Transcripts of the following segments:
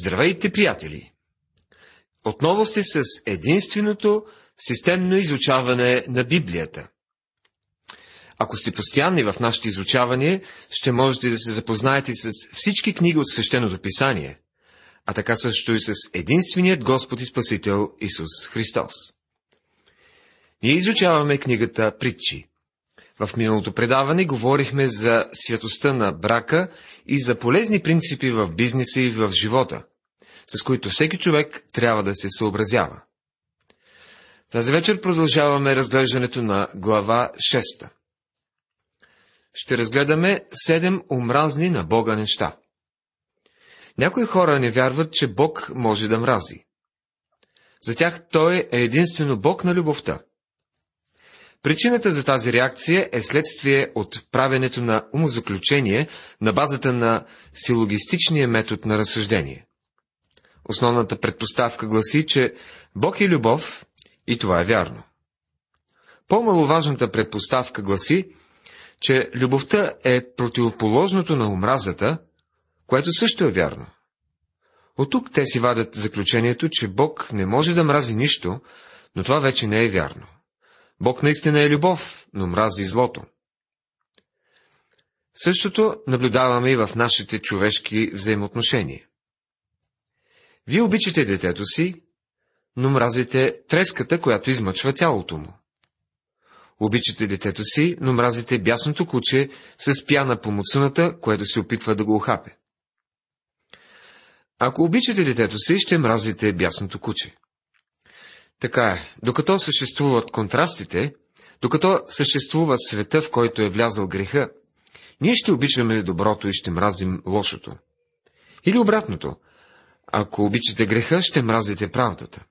Здравейте, приятели! Отново сте с единственото системно изучаване на Библията. Ако сте постоянни в нашите изучавания, ще можете да се запознаете с всички книги от свещеното писание, а така също и с единственият Господ и Спасител Исус Христос. Ние изучаваме книгата Притчи. В миналото предаване говорихме за святостта на брака и за полезни принципи в бизнеса и в живота, с които всеки човек трябва да се съобразява. Тази вечер продължаваме разглеждането на глава 6. Ще разгледаме седем омразни на Бога неща. Някои хора не вярват, че Бог може да мрази. За тях Той е единствено Бог на любовта. Причината за тази реакция е следствие от правенето на умозаключение на базата на силогистичния метод на разсъждение. Основната предпоставка гласи, че Бог е любов и това е вярно. По-маловажната предпоставка гласи, че любовта е противоположното на омразата, което също е вярно. От тук те си вадят заключението, че Бог не може да мрази нищо, но това вече не е вярно. Бог наистина е любов, но мрази злото. Същото наблюдаваме и в нашите човешки взаимоотношения. Вие обичате детето си, но мразите треската, която измъчва тялото му. Обичате детето си, но мразите бясното куче с пяна по муцуната, което се опитва да го охапе. Ако обичате детето си, ще мразите бясното куче. Така е, докато съществуват контрастите, докато съществува света, в който е влязъл греха, ние ще обичаме доброто и ще мразим лошото. Или обратното, ако обичате греха, ще мразите правдата.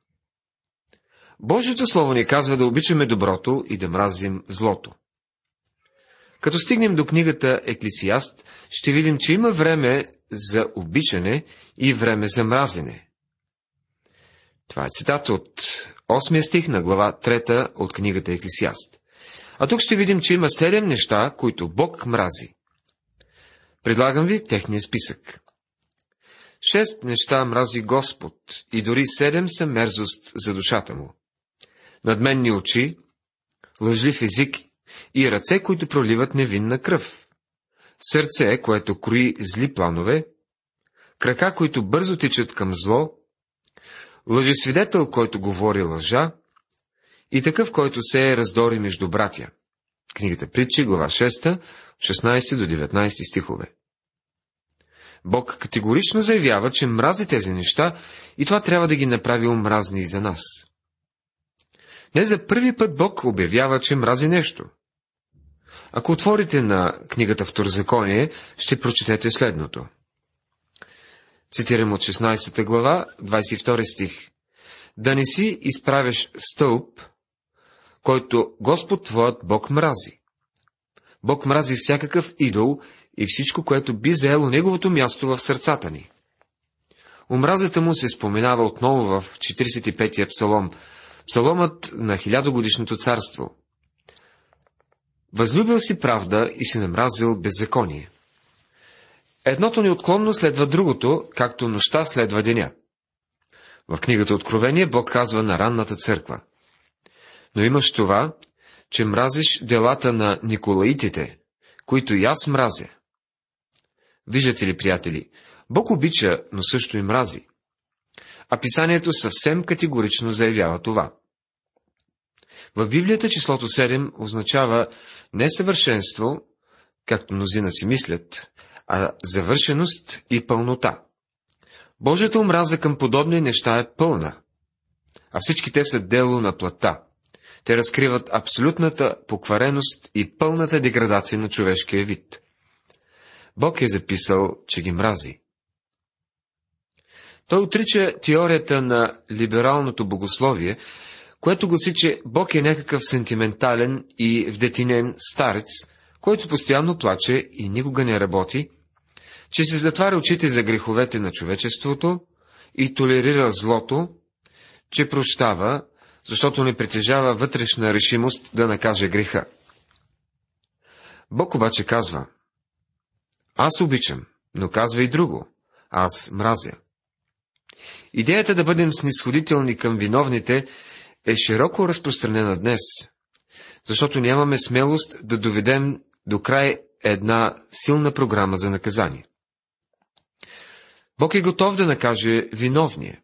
Божието Слово ни казва да обичаме доброто и да мразим злото. Като стигнем до книгата Еклисиаст, ще видим, че има време за обичане и време за мразене. Това е цитат от 8 стих на глава 3 от книгата Еклисиаст. А тук ще видим, че има седем неща, които Бог мрази. Предлагам ви техния списък. Шест неща мрази Господ и дори седем са мерзост за душата му. Надменни очи, лъжлив език и ръце, които проливат невинна кръв. Сърце, което крои зли планове, крака, които бързо тичат към зло, лъжесвидетел, който говори лъжа, и такъв, който се е раздори между братя. Книгата Притчи, глава 6, 16 до 19 стихове. Бог категорично заявява, че мрази тези неща и това трябва да ги направи омразни и за нас. Не за първи път Бог обявява, че мрази нещо. Ако отворите на книгата Второзаконие, ще прочетете следното. Цитирам от 16 глава, 22 стих. Да не си изправяш стълб, който Господ твоят Бог мрази. Бог мрази всякакъв идол и всичко, което би заело неговото място в сърцата ни. Омразата му се споменава отново в 45-я псалом, псаломът на хилядогодишното царство. Възлюбил си правда и си намразил беззаконие. Едното неотклонно следва другото, както нощта следва деня. В книгата Откровение Бог казва на ранната църква. Но имаш това, че мразиш делата на Николаитите, които и аз мразя. Виждате ли, приятели, Бог обича, но също и мрази. А писанието съвсем категорично заявява това. В Библията числото 7 означава не съвършенство, както мнозина си мислят, а завършеност и пълнота. Божията омраза към подобни неща е пълна, а всички те са дело на плата. Те разкриват абсолютната поквареност и пълната деградация на човешкия вид. Бог е записал, че ги мрази. Той отрича теорията на либералното богословие, което гласи, че Бог е някакъв сентиментален и вдетинен старец, който постоянно плаче и никога не работи, че се затваря очите за греховете на човечеството и толерира злото, че прощава, защото не притежава вътрешна решимост да накаже греха. Бог обаче казва, аз обичам, но казва и друго, аз мразя. Идеята да бъдем снисходителни към виновните е широко разпространена днес, защото нямаме смелост да доведем до край една силна програма за наказание. Бог е готов да накаже виновния.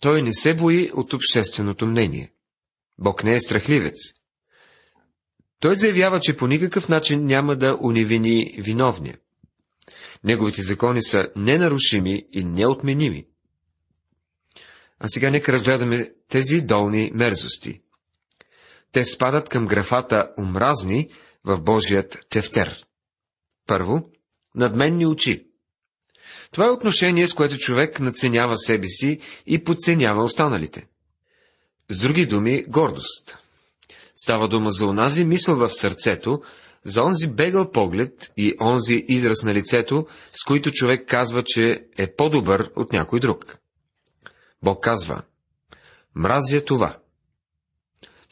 Той не се бои от общественото мнение. Бог не е страхливец. Той заявява, че по никакъв начин няма да унивини виновния. Неговите закони са ненарушими и неотменими. А сега нека разгледаме тези долни мерзости. Те спадат към графата омразни в Божият тефтер. Първо, надменни очи. Това е отношение, с което човек наценява себе си и подценява останалите. С други думи, гордост. Става дума за онази мисъл в сърцето, за онзи бегал поглед и онзи израз на лицето, с които човек казва, че е по-добър от някой друг. Бог казва, мразя това.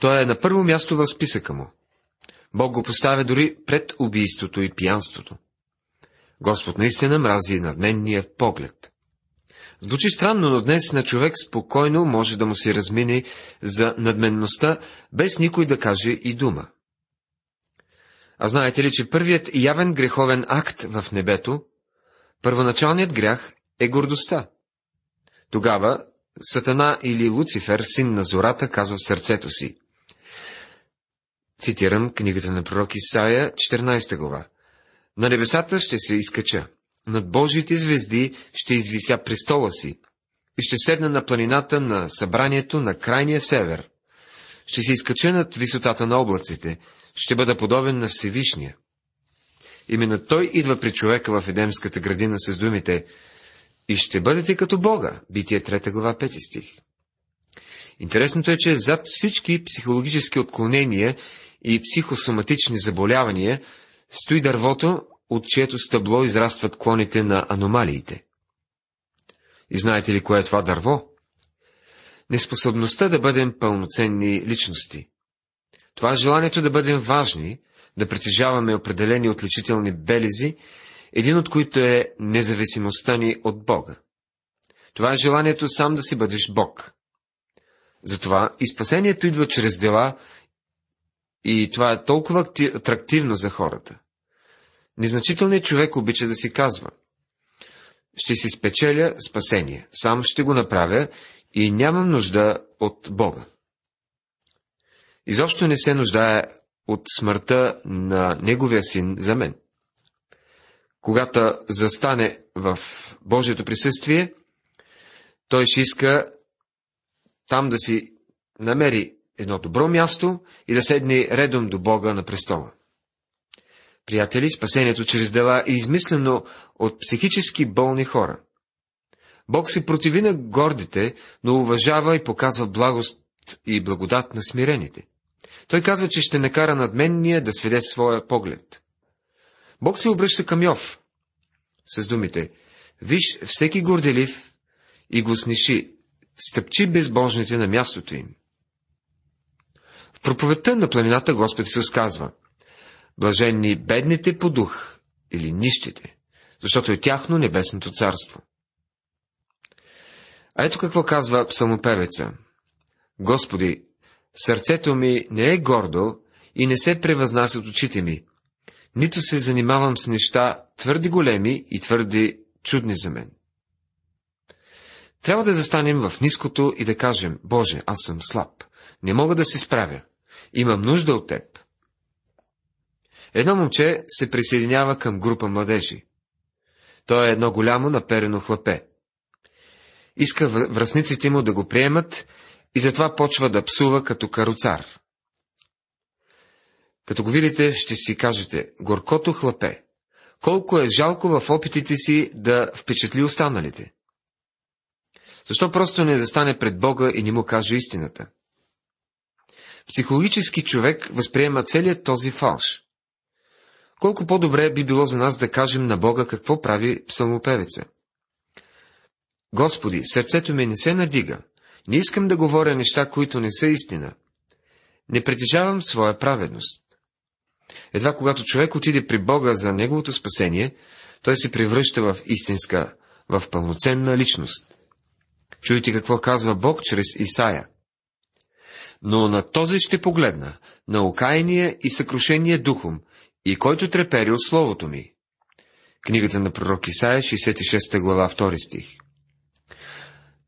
Той е на първо място в списъка му. Бог го поставя дори пред убийството и пиянството. Господ наистина мрази надменния поглед. Звучи странно, но днес на човек спокойно може да му се размине за надменността, без никой да каже и дума. А знаете ли, че първият явен греховен акт в небето, първоначалният грях е гордостта. Тогава Сатана или Луцифер, син на зората, казва в сърцето си. Цитирам книгата на пророк Исаия, 14 глава. На небесата ще се изкача, над Божиите звезди ще извися престола си и ще седна на планината на събранието на крайния север. Ще се изкача над висотата на облаците, ще бъда подобен на Всевишния. Именно той идва при човека в Едемската градина с думите и ще бъдете като Бога. Битие 3 глава 5 стих. Интересното е, че зад всички психологически отклонения и психосоматични заболявания стои дървото, от чието стъбло израстват клоните на аномалиите. И знаете ли кое е това дърво? Неспособността да бъдем пълноценни личности. Това е желанието да бъдем важни, да притежаваме определени отличителни белези един от които е независимостта ни от Бога. Това е желанието сам да си бъдеш Бог. Затова и спасението идва чрез дела, и това е толкова атрактивно за хората. Незначителният човек обича да си казва. Ще си спечеля спасение, сам ще го направя и нямам нужда от Бога. Изобщо не се нуждае от смъртта на Неговия син за мен когато застане в Божието присъствие, той ще иска там да си намери едно добро място и да седне редом до Бога на престола. Приятели, спасението чрез дела е измислено от психически болни хора. Бог се противи на гордите, но уважава и показва благост и благодат на смирените. Той казва, че ще накара надменния да сведе своя поглед. Бог се обръща към Йов с думите Виж всеки горделив и го сниши, стъпчи безбожните на мястото им. В проповедта на планината Господ Исус казва Блаженни бедните по дух или нищите, защото е тяхно небесното царство. А ето какво казва псалмопевеца. Господи, сърцето ми не е гордо и не се превъзнасят очите ми, нито се занимавам с неща твърди големи и твърди чудни за мен. Трябва да застанем в ниското и да кажем, Боже, аз съм слаб, не мога да се справя, имам нужда от Теб. Едно момче се присъединява към група младежи. То е едно голямо наперено хлапе. Иска връзниците му да го приемат и затова почва да псува като каруцар. Като го видите, ще си кажете, горкото хлапе, колко е жалко в опитите си да впечатли останалите. Защо просто не застане пред Бога и не му каже истината? Психологически човек възприема целият този фалш. Колко по-добре би било за нас да кажем на Бога какво прави псалмопевеца. Господи, сърцето ми не се надига. Не искам да говоря неща, които не са истина. Не притежавам своя праведност. Едва когато човек отиде при Бога за неговото спасение, той се превръща в истинска, в пълноценна личност. Чуйте какво казва Бог чрез Исаия. Но на този ще погледна, на окаяния и съкрушение духом, и който трепери от словото ми. Книгата на пророк Исаия, 66 глава, 2 стих.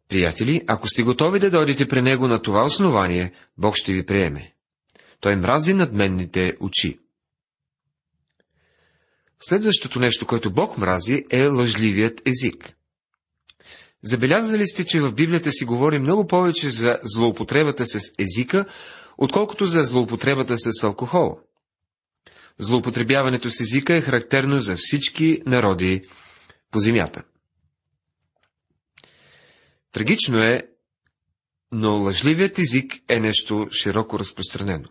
Приятели, ако сте готови да дойдете при него на това основание, Бог ще ви приеме. Той мрази надменните очи. Следващото нещо, което Бог мрази, е лъжливият език. Забелязали сте, че в Библията си говори много повече за злоупотребата с езика, отколкото за злоупотребата с алкохол. Злоупотребяването с езика е характерно за всички народи по земята. Трагично е, но лъжливият език е нещо широко разпространено.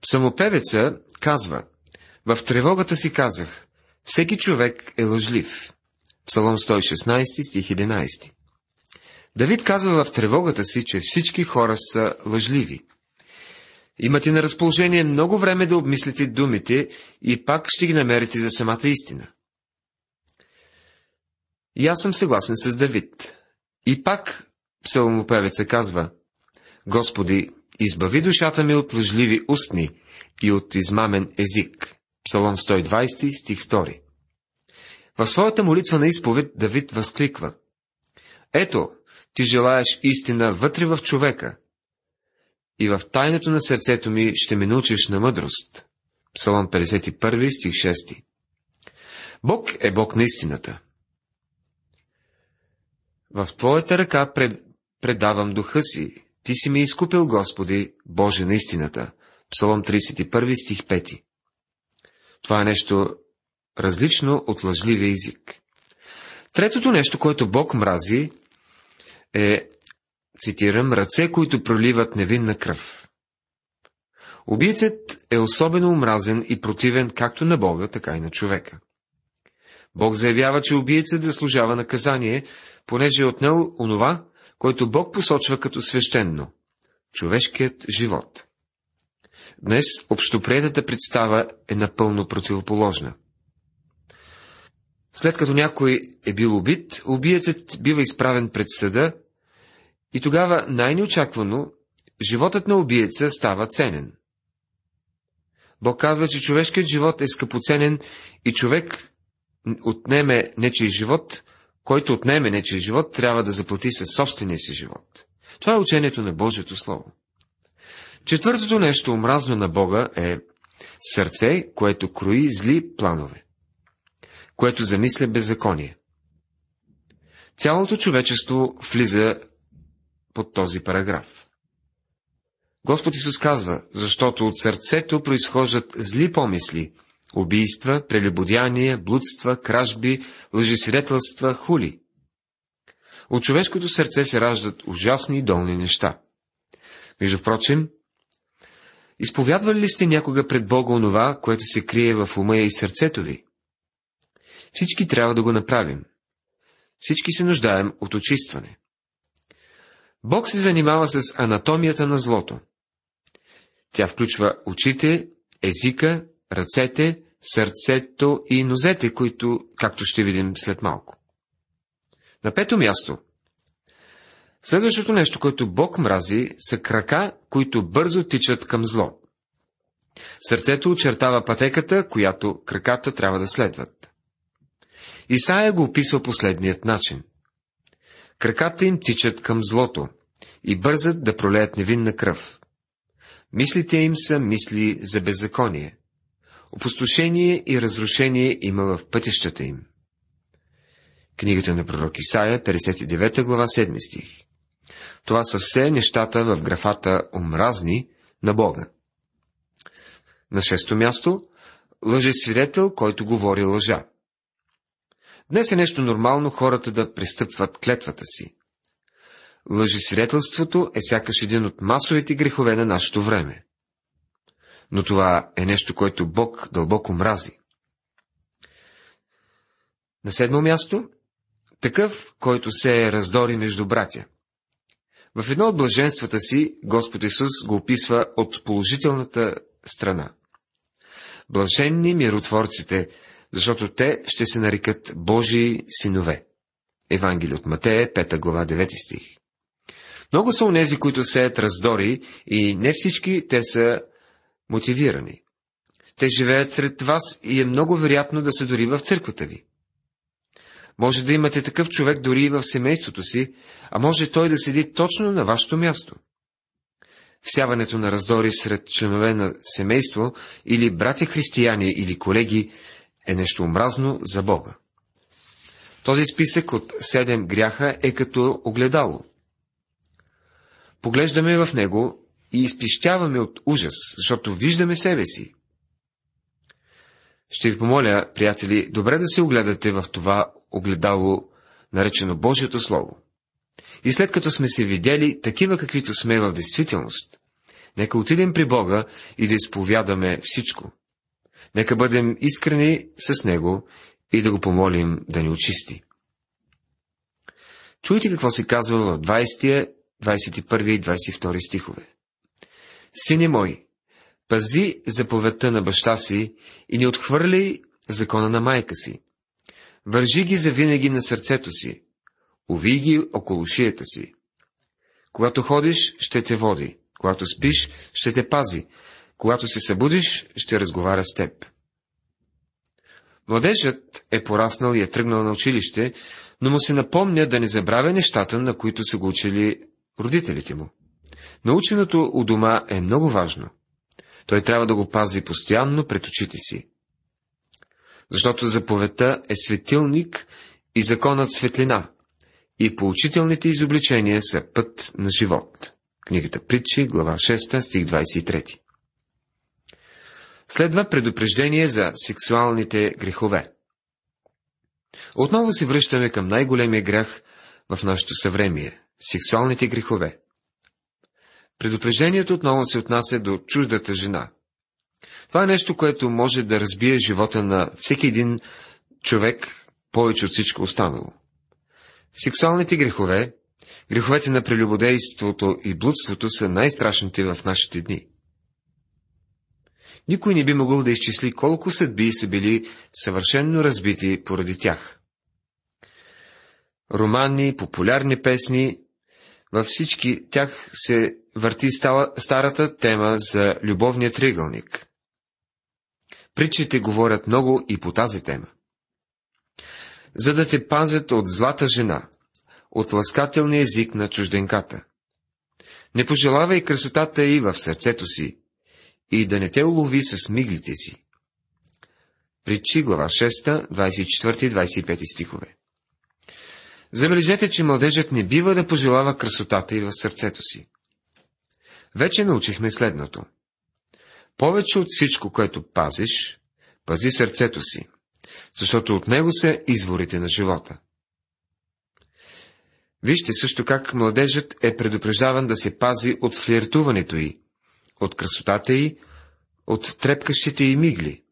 Псалмопевеца казва, в тревогата си казах, всеки човек е лъжлив. Псалом 116, стих 11. Давид казва в тревогата си, че всички хора са лъжливи. Имате на разположение много време да обмислите думите и пак ще ги намерите за самата истина. И аз съм съгласен с Давид. И пак псалмопевеца казва, Господи, избави душата ми от лъжливи устни и от измамен език. Псалом 120, стих 2. В своята молитва на изповед Давид възкликва. Ето, ти желаеш истина вътре в човека. И в тайното на сърцето ми ще ме научиш на мъдрост. Псалом 51, стих 6. Бог е Бог на истината. В Твоята ръка пред, предавам духа си. Ти си ми изкупил, Господи, Боже на истината. Псалом 31, стих 5. Това е нещо различно от лъжливия език. Третото нещо, което Бог мрази, е, цитирам, ръце, които проливат невинна кръв. Убийцът е особено омразен и противен както на Бога, така и на човека. Бог заявява, че убийцът заслужава наказание, понеже е отнел онова, който Бог посочва като свещенно – човешкият живот. Днес общоприетата представа е напълно противоположна. След като някой е бил убит, убиецът бива изправен пред съда и тогава най-неочаквано животът на убиеца става ценен. Бог казва, че човешкият живот е скъпоценен и човек отнеме нечий живот, който отнеме нечий живот, трябва да заплати със собствения си живот. Това е учението на Божието Слово. Четвъртото нещо омразно на Бога е сърце, което крои зли планове, което замисля беззаконие. Цялото човечество влиза под този параграф. Господ Исус казва, защото от сърцето произхождат зли помисли, убийства, прелюбодяния, блудства, кражби, лъжесвидетелства, хули. От човешкото сърце се раждат ужасни и долни неща. Между прочим, изповядвали ли сте някога пред Бога онова, което се крие в ума и сърцето ви? Всички трябва да го направим. Всички се нуждаем от очистване. Бог се занимава с анатомията на злото. Тя включва очите, езика, ръцете, сърцето и нозете, които, както ще видим след малко. На пето място. Следващото нещо, което Бог мрази, са крака, които бързо тичат към зло. Сърцето очертава пътеката, която краката трябва да следват. Исаия го описва последният начин. Краката им тичат към злото и бързат да пролеят невинна кръв. Мислите им са мисли за беззаконие. Опустошение и разрушение има в пътищата им. Книгата на пророк Исаия, 59 глава, 7 стих. Това са все нещата в графата омразни на Бога. На шесто място, лъжесвидетел, който говори лъжа. Днес е нещо нормално хората да пристъпват клетвата си. Лъжесвидетелството е сякаш един от масовите грехове на нашето време. Но това е нещо, което Бог дълбоко мрази. На седмо място, такъв, който се е раздори между братя. В едно от блаженствата си Господ Исус го описва от положителната страна. Блаженни миротворците, защото те ще се нарекат Божии синове. Евангелие от Матея, 5 глава, 9 стих. Много са онези, които сеят раздори и не всички те са мотивирани. Те живеят сред вас и е много вероятно да са дори в църквата ви. Може да имате такъв човек дори и в семейството си, а може той да седи точно на вашето място. Всяването на раздори сред членове на семейство или братя християни или колеги е нещо омразно за Бога. Този списък от седем гряха е като огледало. Поглеждаме в него и изпищяваме от ужас, защото виждаме себе си. Ще ви помоля, приятели, добре да се огледате в това огледало, наречено Божието Слово. И след като сме се видели такива, каквито сме в действителност, нека отидем при Бога и да изповядаме всичко. Нека бъдем искрени с Него и да го помолим да ни очисти. Чуйте какво се казва в 20, 21 и 22 стихове. Сине мой, пази заповедта на баща си и не отхвърляй закона на майка си. Вържи ги завинаги на сърцето си, уви ги около шията си. Когато ходиш, ще те води, когато спиш, ще те пази, когато се събудиш, ще разговаря с теб. Младежът е пораснал и е тръгнал на училище, но му се напомня да не забравя нещата, на които са го учили родителите му. Наученото у дома е много важно. Той трябва да го пази постоянно пред очите си. Защото заповедта е светилник и законът светлина, и поучителните изобличения са път на живот. Книгата Притчи, глава 6, стих 23. Следва предупреждение за сексуалните грехове. Отново се връщаме към най-големия грях в нашето съвремие – сексуалните грехове. Предупреждението отново се отнася до чуждата жена. Това е нещо, което може да разбие живота на всеки един човек повече от всичко останало. Сексуалните грехове, греховете на прелюбодейството и блудството са най-страшните в нашите дни. Никой не би могъл да изчисли колко съдби са били съвършенно разбити поради тях. Романи, популярни песни, във всички тях се върти старата тема за любовния триъгълник. Притчите говорят много и по тази тема. За да те пазят от злата жена, от ласкателния език на чужденката. Не пожелавай красотата и в сърцето си, и да не те улови с миглите си. Притчи, глава 6, 24-25 стихове. Забележете, че младежът не бива да пожелава красотата и в сърцето си. Вече научихме следното. Повече от всичко, което пазиш, пази сърцето си, защото от него са изворите на живота. Вижте също как младежът е предупреждаван да се пази от флиртуването й, от красотата й, от трепкащите й мигли.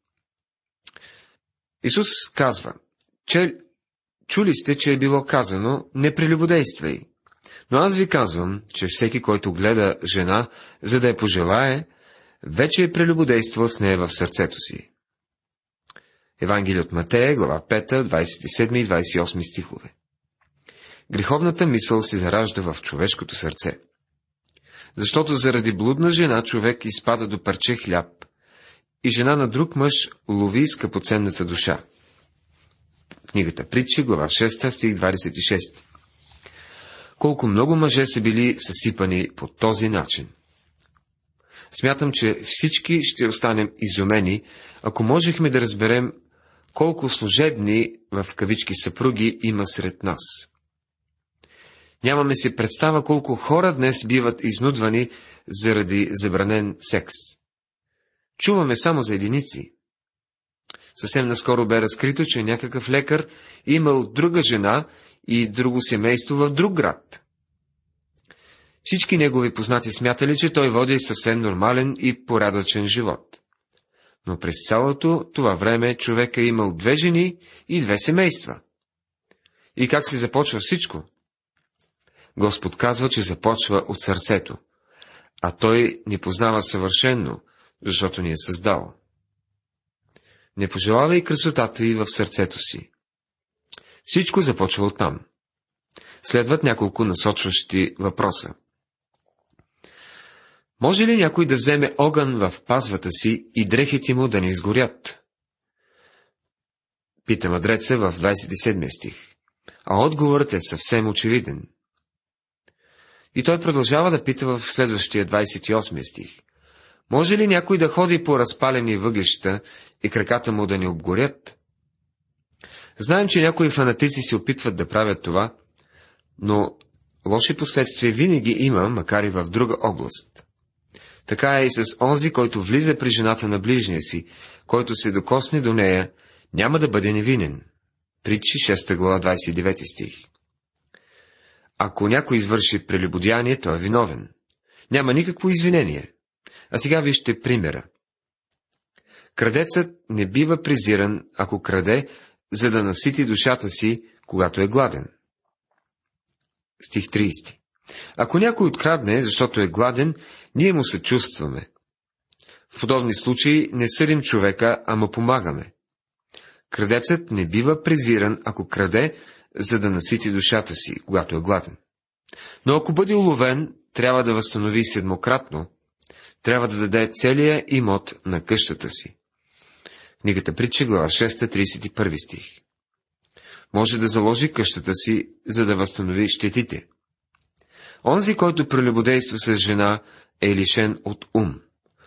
Исус казва, че чули сте, че е било казано, не прелюбодействай. Но аз ви казвам, че всеки, който гледа жена, за да я пожелае, вече е прелюбодействал с нея в сърцето си. Евангелие от Матея, глава 5, 27 и 28 стихове. Греховната мисъл се заражда в човешкото сърце защото заради блудна жена човек изпада до парче хляб и жена на друг мъж лови скъпоценната душа. Книгата Притчи, глава 6, стих 26. Колко много мъже са били съсипани по този начин. Смятам, че всички ще останем изумени, ако можехме да разберем колко служебни в кавички съпруги има сред нас. Нямаме си представа колко хора днес биват изнудвани заради забранен секс. Чуваме само за единици. Съвсем наскоро бе разкрито, че някакъв лекар имал друга жена и друго семейство в друг град. Всички негови познати смятали, че той води съвсем нормален и порядъчен живот. Но през цялото това време човек е имал две жени и две семейства. И как се започва всичко? Господ казва, че започва от сърцето, а Той ни познава съвършенно, защото ни е създал. Не пожелавай красотата и в сърцето си. Всичко започва от там. Следват няколко насочващи въпроса. Може ли някой да вземе огън в пазвата си и дрехите му да не изгорят? Пита мъдреца в 27 стих. А отговорът е съвсем очевиден. И той продължава да пита в следващия 28 стих. Може ли някой да ходи по разпалени въглища и краката му да не обгорят? Знаем, че някои фанатици се опитват да правят това, но лоши последствия винаги има, макар и в друга област. Така е и с онзи, който влиза при жената на ближния си, който се докосне до нея, няма да бъде невинен. Притчи 6 глава 29 стих. Ако някой извърши прелюбодяние, той е виновен. Няма никакво извинение. А сега вижте примера. Крадецът не бива презиран, ако краде, за да насити душата си, когато е гладен. Стих 30. Ако някой открадне, защото е гладен, ние му се чувстваме. В подобни случаи не съдим човека, а му помагаме. Крадецът не бива презиран, ако краде, за да насити душата си, когато е гладен. Но ако бъде уловен, трябва да възстанови седмократно, трябва да даде целия имот на къщата си. Книгата Притча, глава 6, 31 стих. Може да заложи къщата си, за да възстанови щетите. Онзи, който прелюбодейства с жена, е лишен от ум.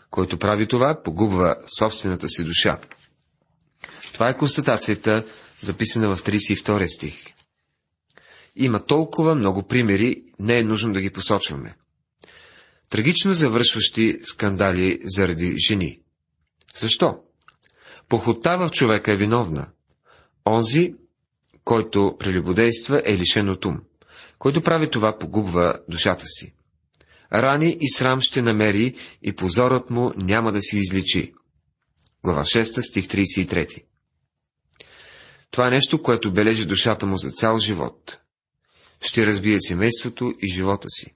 Който прави това, погубва собствената си душа. Това е констатацията, записана в 32 стих. Има толкова много примери, не е нужно да ги посочваме. Трагично завършващи скандали заради жени. Защо? Похота в човека е виновна. Онзи, който прелюбодейства, е лишен от ум. Който прави това, погубва душата си. Рани и срам ще намери и позорът му няма да си изличи. Глава 6, стих 33 Това е нещо, което бележи душата му за цял живот. Ще разбие семейството и живота си.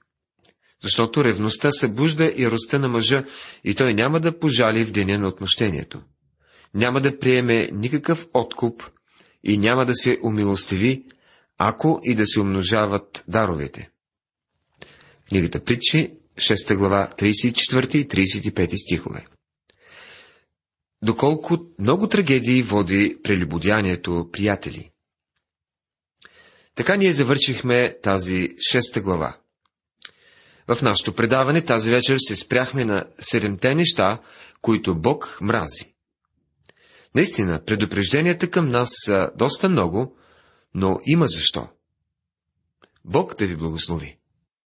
Защото ревността събужда и роста на мъжа и той няма да пожали в деня на отмъщението. Няма да приеме никакъв откуп и няма да се умилостиви, ако и да се умножават даровете. Книгата Притчи, 6 глава, 34 и 35 стихове. Доколко много трагедии води прелюбодянието, приятели. Така ние завършихме тази шеста глава. В нашето предаване тази вечер се спряхме на седемте неща, които Бог мрази. Наистина, предупрежденията към нас са доста много, но има защо. Бог да ви благослови.